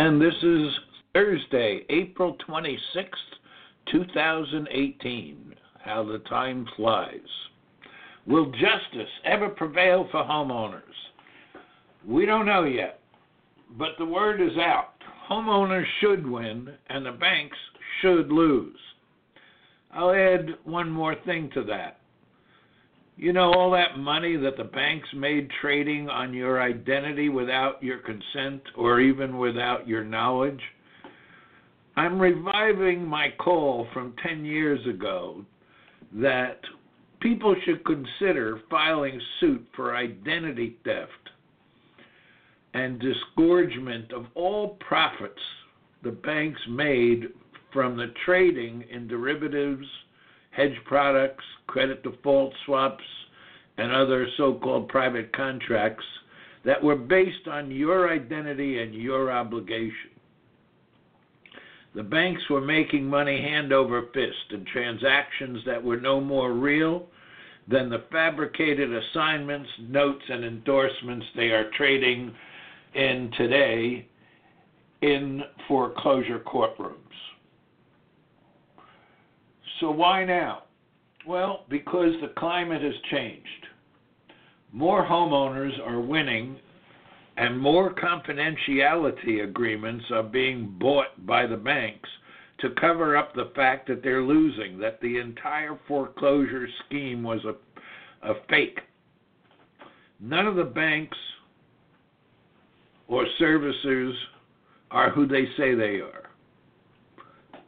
And this is Thursday, April 26th, 2018. How the time flies. Will justice ever prevail for homeowners? We don't know yet, but the word is out. Homeowners should win, and the banks should lose. I'll add one more thing to that. You know, all that money that the banks made trading on your identity without your consent or even without your knowledge? I'm reviving my call from 10 years ago that people should consider filing suit for identity theft and disgorgement of all profits the banks made from the trading in derivatives hedge products, credit default swaps, and other so called private contracts that were based on your identity and your obligation. The banks were making money hand over fist in transactions that were no more real than the fabricated assignments, notes, and endorsements they are trading in today in foreclosure courtrooms. So why now? Well, because the climate has changed. More homeowners are winning, and more confidentiality agreements are being bought by the banks to cover up the fact that they're losing, that the entire foreclosure scheme was a, a fake. None of the banks or servicers are who they say they are.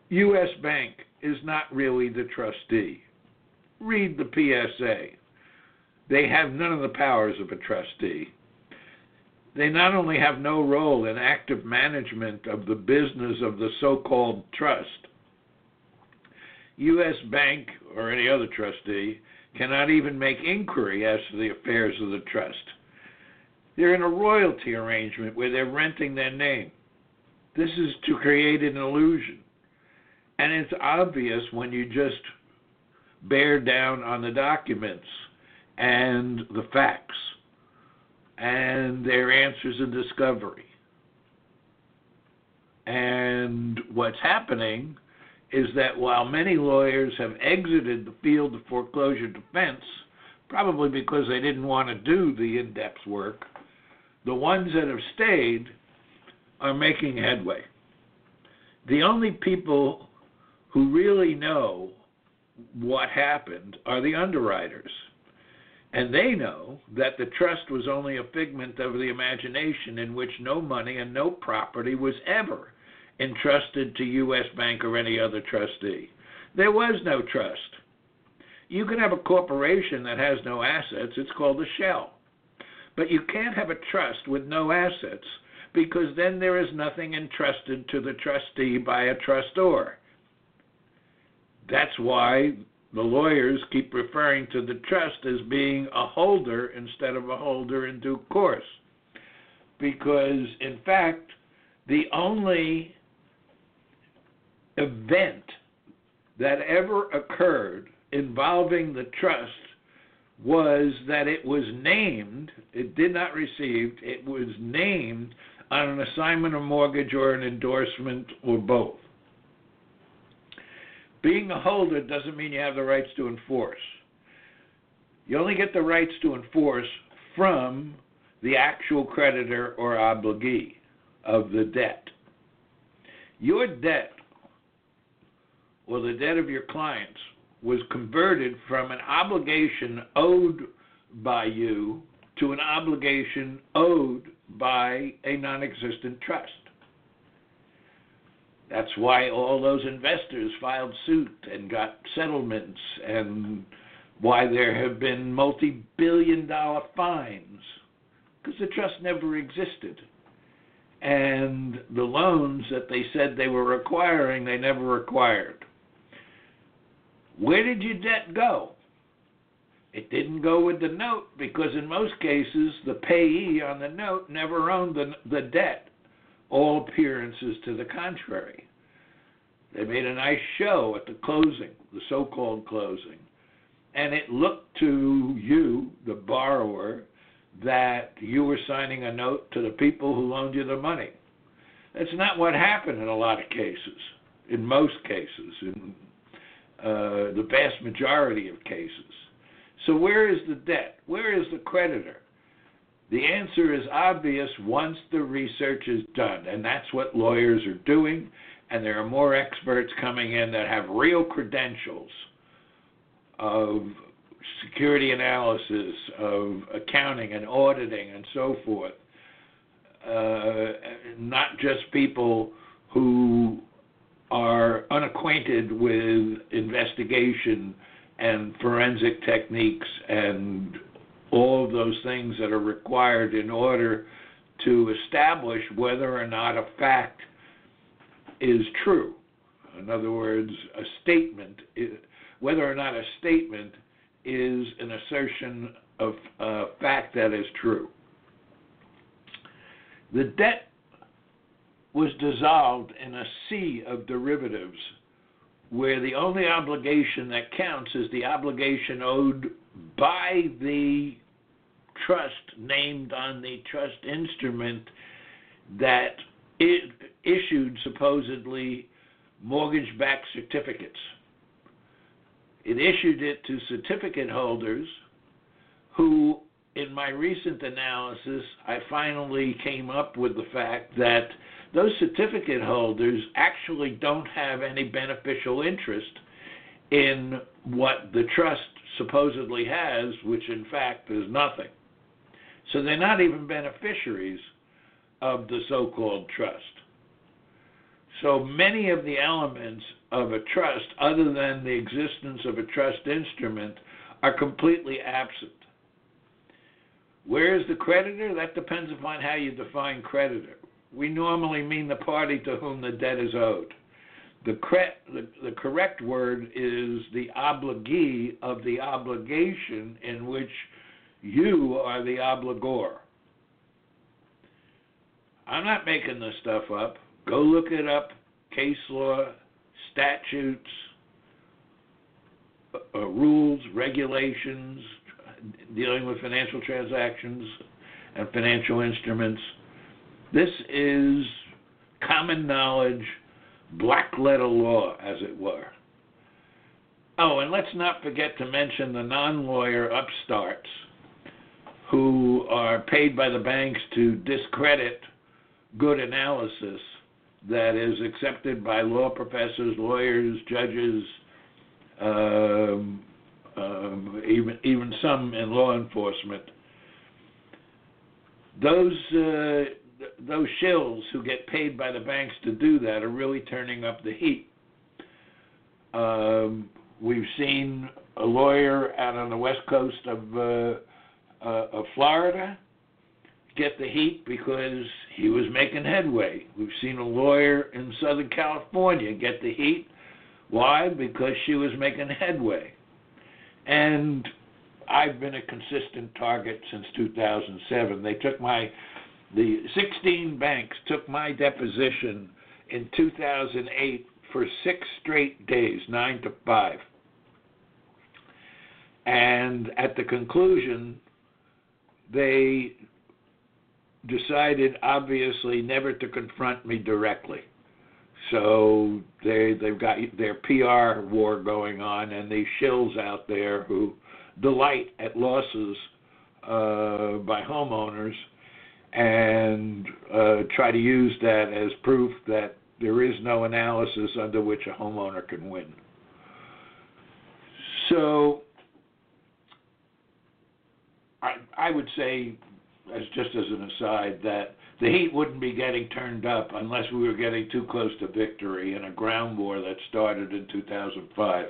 U.S. Bank is not really the trustee. Read the PSA. They have none of the powers of a trustee. They not only have no role in active management of the business of the so called trust, U.S. Bank or any other trustee cannot even make inquiry as to the affairs of the trust. They're in a royalty arrangement where they're renting their name. This is to create an illusion. And it's obvious when you just bear down on the documents and the facts and their answers in discovery. And what's happening is that while many lawyers have exited the field of foreclosure defense, probably because they didn't want to do the in depth work, the ones that have stayed are making headway. The only people who really know what happened are the underwriters. And they know that the trust was only a figment of the imagination in which no money and no property was ever entrusted to U.S. Bank or any other trustee. There was no trust. You can have a corporation that has no assets, it's called a shell. But you can't have a trust with no assets because then there is nothing entrusted to the trustee by a trustor. That's why the lawyers keep referring to the trust as being a holder instead of a holder in due course. Because, in fact, the only event that ever occurred involving the trust was that it was named, it did not receive, it was named on an assignment of mortgage or an endorsement or both. Being a holder doesn't mean you have the rights to enforce. You only get the rights to enforce from the actual creditor or obligee of the debt. Your debt or the debt of your clients was converted from an obligation owed by you to an obligation owed by a non existent trust. That's why all those investors filed suit and got settlements, and why there have been multi billion dollar fines, because the trust never existed. And the loans that they said they were acquiring, they never acquired. Where did your debt go? It didn't go with the note because, in most cases, the payee on the note never owned the, the debt. All appearances to the contrary. They made a nice show at the closing, the so called closing, and it looked to you, the borrower, that you were signing a note to the people who loaned you the money. That's not what happened in a lot of cases, in most cases, in uh, the vast majority of cases. So, where is the debt? Where is the creditor? The answer is obvious once the research is done, and that's what lawyers are doing, and there are more experts coming in that have real credentials of security analysis, of accounting and auditing, and so forth. Uh, not just people who are unacquainted with investigation and forensic techniques and all of those things that are required in order to establish whether or not a fact is true. In other words, a statement, whether or not a statement is an assertion of a fact that is true. The debt was dissolved in a sea of derivatives where the only obligation that counts is the obligation owed by the trust named on the trust instrument that it issued supposedly mortgage backed certificates. It issued it to certificate holders who, in my recent analysis, I finally came up with the fact that those certificate holders actually don't have any beneficial interest in what the trust supposedly has, which in fact is nothing. So they're not even beneficiaries of the so called trust. So many of the elements of a trust, other than the existence of a trust instrument, are completely absent. Where is the creditor? That depends upon how you define creditor we normally mean the party to whom the debt is owed. The, cre- the, the correct word is the obligee of the obligation in which you are the obligor. I'm not making this stuff up. Go look it up. Case law, statutes, uh, rules, regulations dealing with financial transactions and financial instruments this is common knowledge, black letter law, as it were. Oh, and let's not forget to mention the non lawyer upstarts who are paid by the banks to discredit good analysis that is accepted by law professors, lawyers, judges, um, um, even even some in law enforcement. Those uh, those shills who get paid by the banks to do that are really turning up the heat. Um, we've seen a lawyer out on the west coast of uh, uh, of Florida get the heat because he was making headway. We've seen a lawyer in Southern California get the heat. Why? Because she was making headway. And I've been a consistent target since 2007. They took my the 16 banks took my deposition in 2008 for six straight days, nine to five. And at the conclusion, they decided, obviously, never to confront me directly. So they they've got their PR war going on, and these shills out there who delight at losses uh, by homeowners and uh, try to use that as proof that there is no analysis under which a homeowner can win. So I, I would say, as just as an aside, that the heat wouldn't be getting turned up unless we were getting too close to victory in a ground war that started in 2005.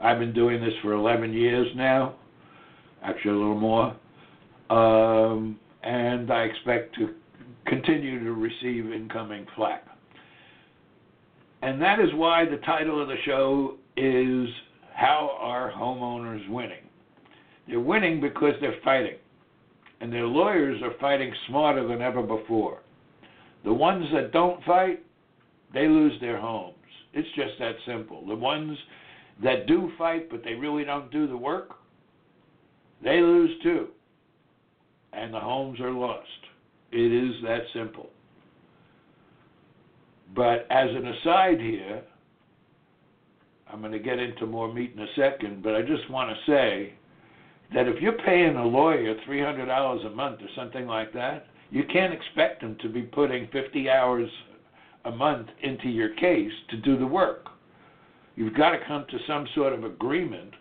I've been doing this for 11 years now, actually a little more, um, and I expect to continue to receive incoming flack. And that is why the title of the show is How Are Homeowners Winning? They're winning because they're fighting and their lawyers are fighting smarter than ever before. The ones that don't fight, they lose their homes. It's just that simple. The ones that do fight but they really don't do the work, they lose too. And the homes are lost. It is that simple. But as an aside here, I'm going to get into more meat in a second, but I just want to say that if you're paying a lawyer $300 a month or something like that, you can't expect them to be putting 50 hours a month into your case to do the work. You've got to come to some sort of agreement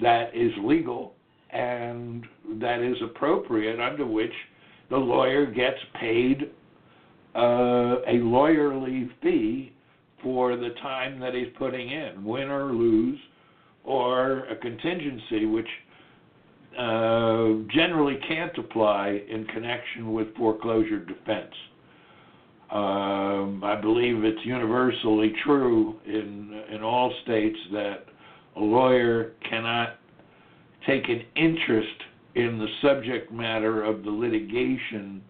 that is legal and that is appropriate, under which the lawyer gets paid uh, a lawyerly fee for the time that he's putting in, win or lose, or a contingency, which uh, generally can't apply in connection with foreclosure defense. Um, I believe it's universally true in in all states that a lawyer cannot take an interest in the subject matter of the litigation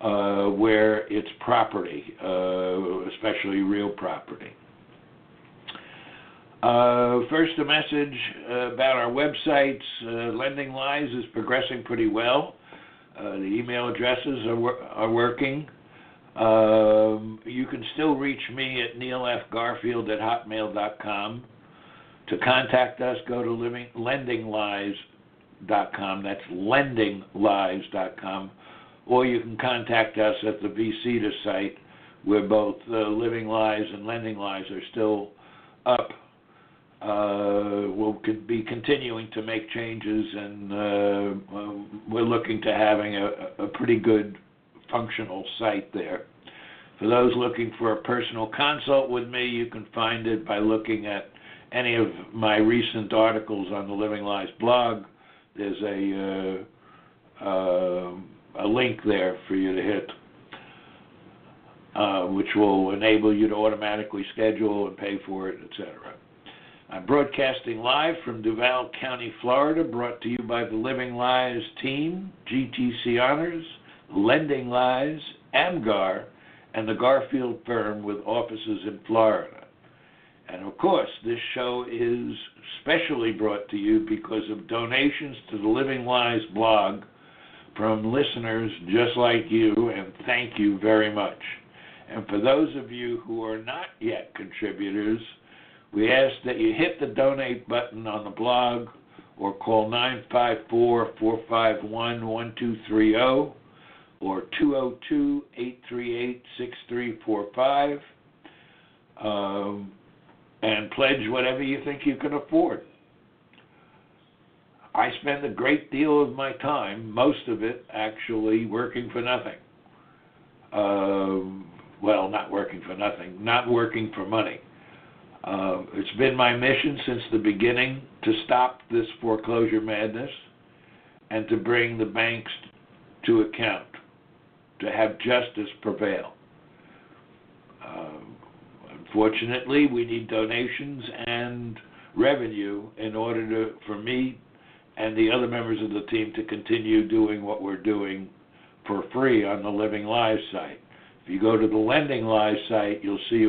uh, where it's property, uh, especially real property. Uh, first, a message about our websites. Uh, Lending Lies is progressing pretty well. Uh, the email addresses are, wor- are working. Um, you can still reach me at neilfgarfield at hotmail.com. To contact us, go to living, lendinglies.com. That's lendinglies.com. Or you can contact us at the VCTA site, where both uh, Living Lies and Lending Lies are still up uh, we'll be continuing to make changes, and uh, we're looking to having a, a pretty good functional site there. For those looking for a personal consult with me, you can find it by looking at any of my recent articles on the Living Lies blog. There's a uh, uh, a link there for you to hit, uh, which will enable you to automatically schedule and pay for it, etc. I'm broadcasting live from Duval County, Florida, brought to you by the Living Lies team, GTC Honors, Lending Lies, AMGAR, and the Garfield firm with offices in Florida. And of course, this show is specially brought to you because of donations to the Living Lies blog from listeners just like you, and thank you very much. And for those of you who are not yet contributors, we ask that you hit the donate button on the blog or call 954 451 1230 or 202 838 6345 um, and pledge whatever you think you can afford. I spend a great deal of my time, most of it actually, working for nothing. Um, well, not working for nothing, not working for money. Uh, it's been my mission since the beginning to stop this foreclosure madness and to bring the banks to account, to have justice prevail. Unfortunately, we need donations and revenue in order to, for me and the other members of the team to continue doing what we're doing for free on the Living Lies site. If you go to the Lending Lies site, you'll see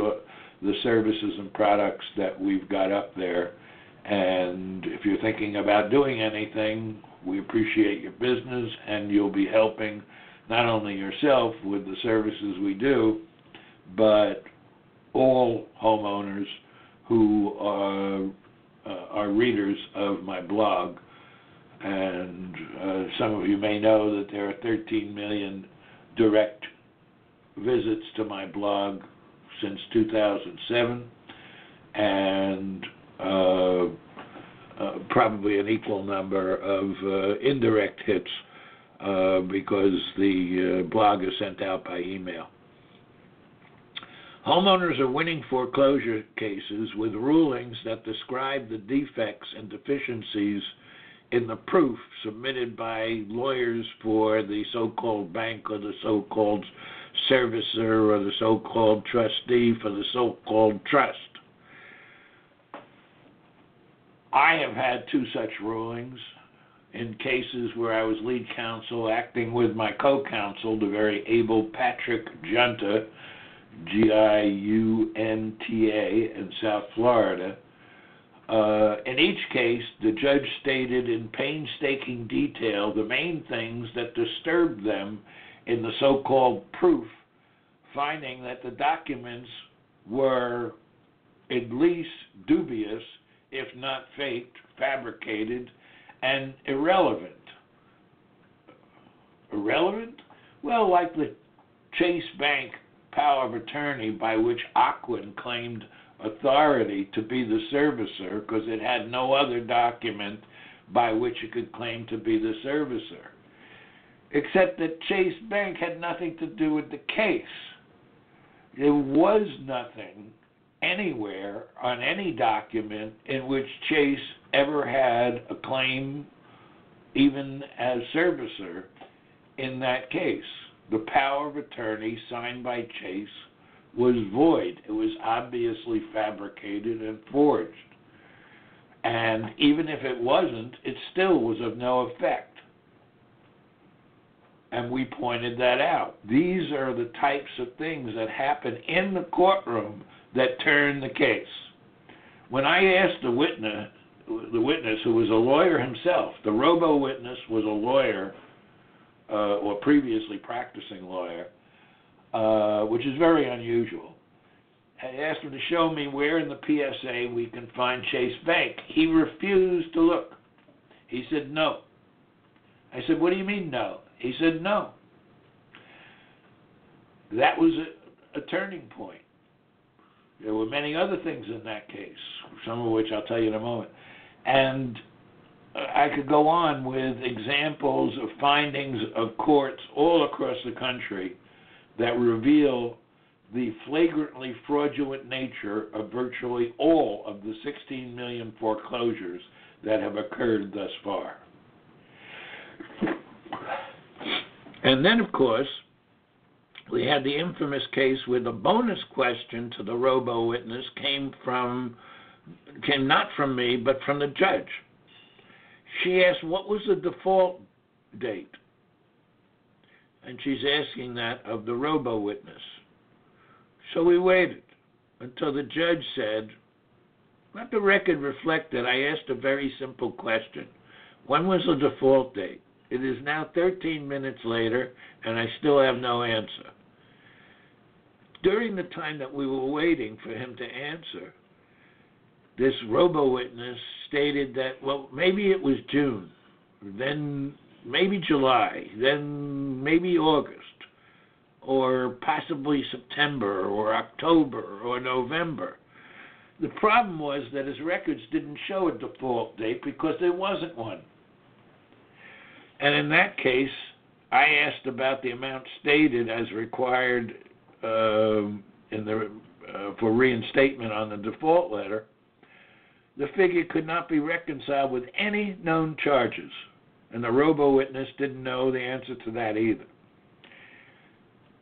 the services and products that we've got up there. And if you're thinking about doing anything, we appreciate your business and you'll be helping not only yourself with the services we do, but all homeowners who are, uh, are readers of my blog. and uh, some of you may know that there are 13 million direct visits to my blog since 2007, and uh, uh, probably an equal number of uh, indirect hits uh, because the blog is sent out by email. Homeowners are winning foreclosure cases with rulings that describe the defects and deficiencies in the proof submitted by lawyers for the so called bank or the so called servicer or the so called trustee for the so called trust. I have had two such rulings in cases where I was lead counsel acting with my co counsel, the very able Patrick Giunta, G I U N T A, in South Florida. Uh, in each case, the judge stated in painstaking detail the main things that disturbed them in the so called proof, finding that the documents were at least dubious, if not faked, fabricated, and irrelevant. Irrelevant? Well, like the Chase Bank power of attorney by which Ocwen claimed authority to be the servicer because it had no other document by which it could claim to be the servicer. Except that Chase Bank had nothing to do with the case. There was nothing anywhere on any document in which Chase ever had a claim, even as servicer, in that case. The power of attorney signed by Chase was void. It was obviously fabricated and forged. And even if it wasn't, it still was of no effect. And we pointed that out. These are the types of things that happen in the courtroom that turn the case. When I asked the witness, the witness who was a lawyer himself, the robo witness was a lawyer uh, or previously practicing lawyer, uh, which is very unusual. I asked him to show me where in the PSA we can find Chase Bank. He refused to look. He said no. I said, What do you mean no? He said no. That was a, a turning point. There were many other things in that case, some of which I'll tell you in a moment. And I could go on with examples of findings of courts all across the country that reveal the flagrantly fraudulent nature of virtually all of the 16 million foreclosures that have occurred thus far. And then, of course, we had the infamous case where the bonus question to the robo witness came from came not from me but from the judge. She asked what was the default date? And she's asking that of the robo witness. So we waited until the judge said, let the record reflect that I asked a very simple question. When was the default date? It is now 13 minutes later, and I still have no answer. During the time that we were waiting for him to answer, this robo witness stated that, well, maybe it was June, then maybe July, then maybe August, or possibly September, or October, or November. The problem was that his records didn't show a default date because there wasn't one. And in that case, I asked about the amount stated as required uh, in the uh, for reinstatement on the default letter. The figure could not be reconciled with any known charges, and the robo witness didn't know the answer to that either.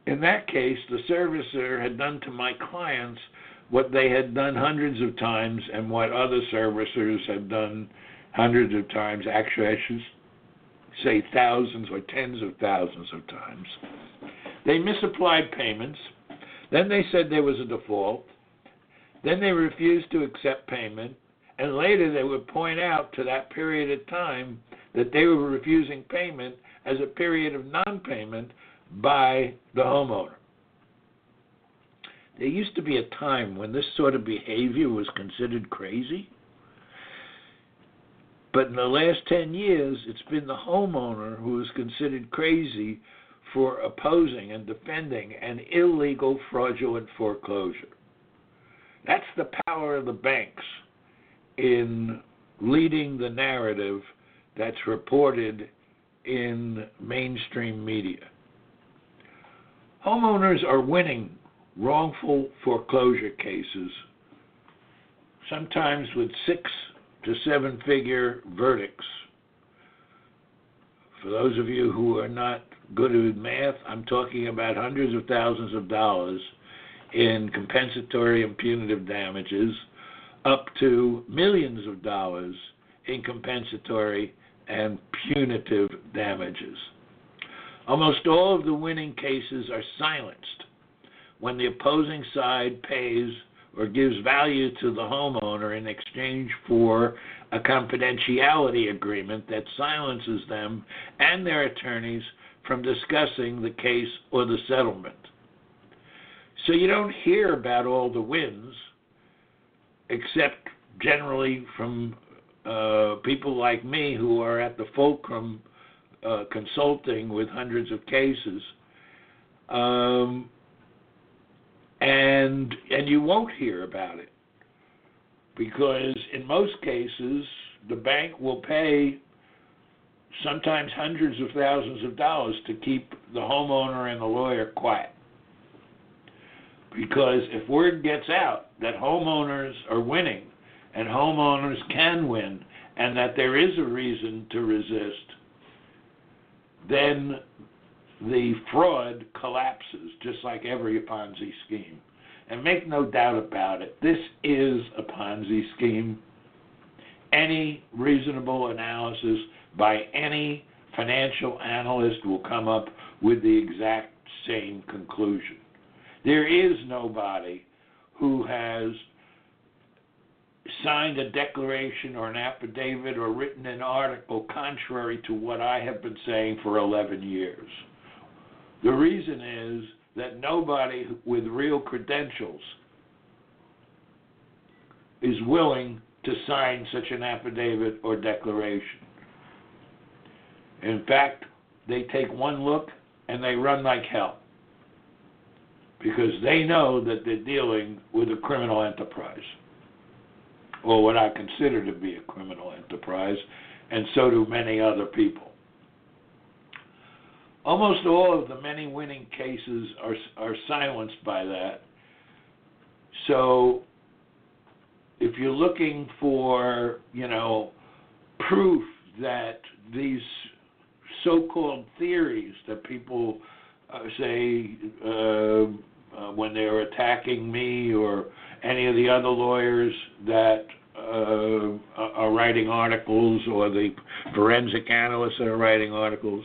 In that case, the servicer had done to my clients what they had done hundreds of times and what other servicers have done hundreds of times. Actually, I should say thousands or tens of thousands of times. They misapplied payments. Then they said there was a default. Then they refused to accept payment. And later they would point out to that period of time that they were refusing payment as a period of non payment by the homeowner. There used to be a time when this sort of behavior was considered crazy. But in the last 10 years, it's been the homeowner who is considered crazy for opposing and defending an illegal fraudulent foreclosure. That's the power of the banks in leading the narrative that's reported in mainstream media. Homeowners are winning wrongful foreclosure cases, sometimes with six to seven figure verdicts. For those of you who are not good at math, I'm talking about hundreds of thousands of dollars in compensatory and punitive damages, up to millions of dollars in compensatory and punitive damages. Almost all of the winning cases are silenced when the opposing side pays or gives value to the homeowner in exchange for a confidentiality agreement that silences them and their attorneys from discussing the case or the settlement. So you don't hear about all the wins, except generally from uh, people like me who are at the fulcrum uh, consulting with hundreds of cases. Um, and and you won't hear about it because in most cases the bank will pay sometimes hundreds of thousands of dollars to keep the homeowner and the lawyer quiet. Because if word gets out that homeowners are winning and homeowners can win and that there is a reason to resist, then the fraud collapses just like every Ponzi scheme. And make no doubt about it, this is a Ponzi scheme. Any reasonable analysis by any financial analyst will come up with the exact same conclusion. There is nobody who has signed a declaration or an affidavit or written an article contrary to what I have been saying for 11 years. The reason is that nobody with real credentials is willing to sign such an affidavit or declaration. In fact, they take one look and they run like hell because they know that they're dealing with a criminal enterprise or what I consider to be a criminal enterprise, and so do many other people. Almost all of the many winning cases are are silenced by that. So if you're looking for, you know, proof that these so-called theories that people uh, say uh, uh, when they're attacking me or any of the other lawyers that uh, are writing articles or the forensic analysts that are writing articles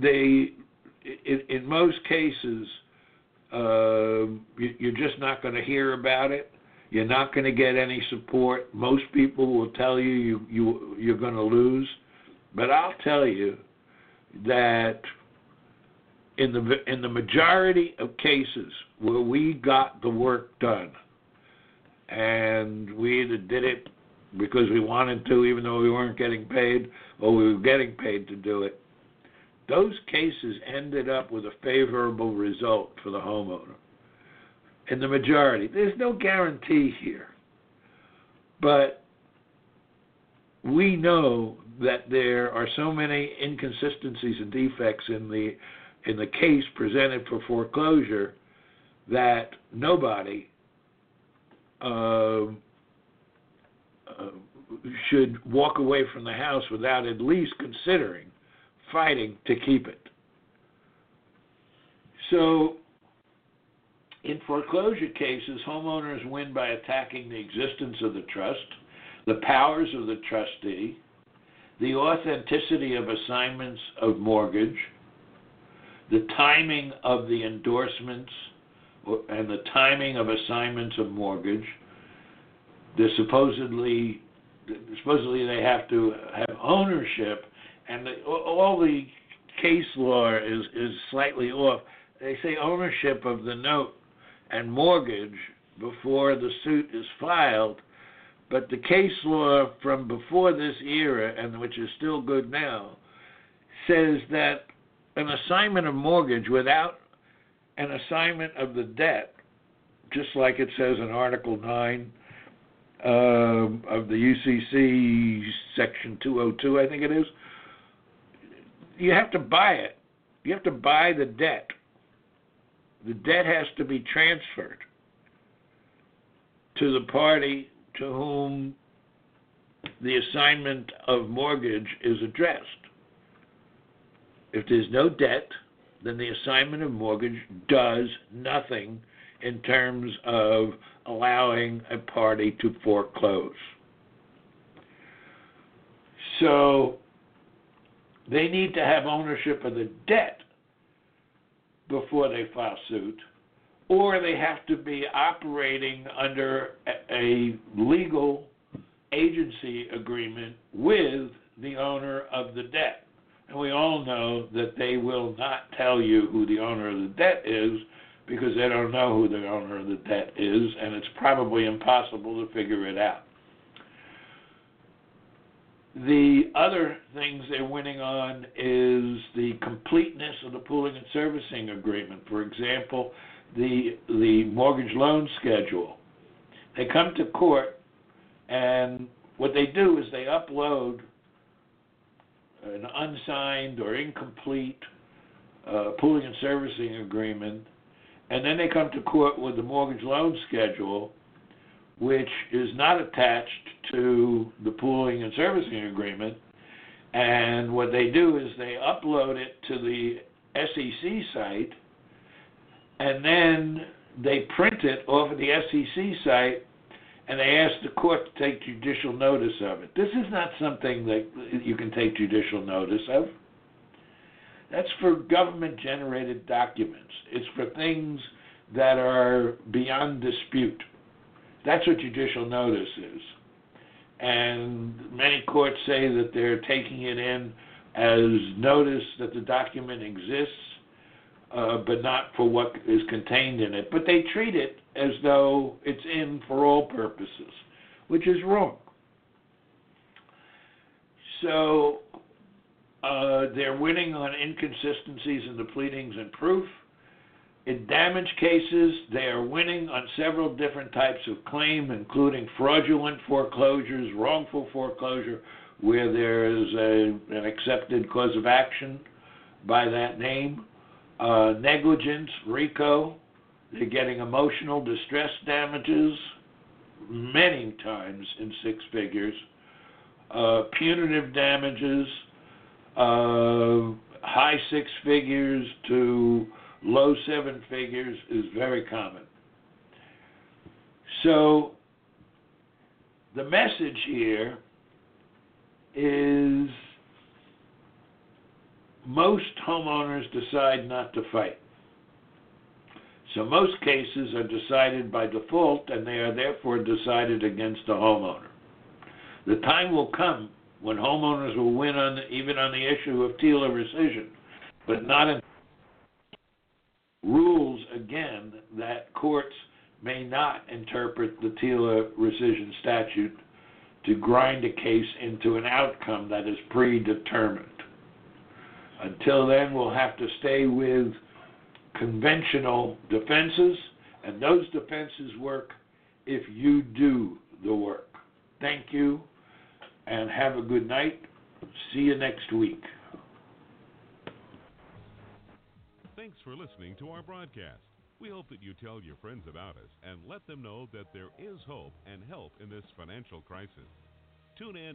they, in, in most cases, uh, you, you're just not going to hear about it. You're not going to get any support. Most people will tell you, you, you you're going to lose. But I'll tell you that in the in the majority of cases where we got the work done, and we either did it because we wanted to, even though we weren't getting paid, or we were getting paid to do it, those cases ended up with a favorable result for the homeowner. In the majority, there's no guarantee here. But we know that there are so many inconsistencies and defects in the in the case presented for foreclosure that nobody uh, uh, should walk away from the house without at least considering fighting to keep it. So, in foreclosure cases, homeowners win by attacking the existence of the trust, the powers of the trustee, the authenticity of assignments of mortgage, the timing of the endorsements and the timing of assignments of mortgage. The supposedly supposedly they have to have ownership and the, all the case law is is slightly off. They say ownership of the note and mortgage before the suit is filed, But the case law from before this era, and which is still good now, says that an assignment of mortgage without an assignment of the debt, just like it says in Article 9 uh, of the UCC, Section 202, I think it is, you have to buy it. You have to buy the debt. The debt has to be transferred to the party to whom the assignment of mortgage is addressed. If there's no debt, then the assignment of mortgage does nothing in terms of allowing a party to foreclose. So they need to have ownership of the debt before they file suit or they have to be operating under a legal agency agreement with the owner of the debt. And we all know that they will not tell you who the owner of the debt is because they don't know who the owner of the debt is, and it's probably impossible to figure it out. The other things they're winning on is the completeness of the pooling and servicing agreement. For example, the the mortgage loan schedule. They come to court, and what they do is they upload an unsigned or incomplete uh, pooling and servicing agreement, and then they come to court with the mortgage loan schedule, which is not attached to the pooling and servicing agreement. And what they do is they upload it to the SEC site and then they print it off of the SEC site and they ask the court to take judicial notice of it. This is not something that you can take judicial notice of. That's for government generated documents. It's for things that are beyond dispute. That's what judicial notice is. And many courts say that they're taking it in as notice that the document exists uh, but not for what is contained in it. But they treat it as though it's in for all purposes, which is wrong. So uh, they're winning on inconsistencies in the pleadings and proof. In damage cases, they are winning on several different types of claim, including fraudulent foreclosures, wrongful foreclosure, where there is a, an accepted cause of action by that name, uh, negligence, RICO. They're getting emotional distress damages many times in six figures. Uh, punitive damages, uh, high six figures to low seven figures is very common. So the message here is most homeowners decide not to fight. So most cases are decided by default and they are therefore decided against the homeowner. The time will come when homeowners will win on even on the issue of TILA rescission, but not in rules again that courts may not interpret the TILA rescission statute to grind a case into an outcome that is predetermined. Until then, we'll have to stay with conventional defenses, and those defenses work if you do the work. Thank you, and have a good night. See you next week. Thanks for listening to our broadcast. We hope that you tell your friends about us and let them know that there is hope and help in this financial crisis. Tune in.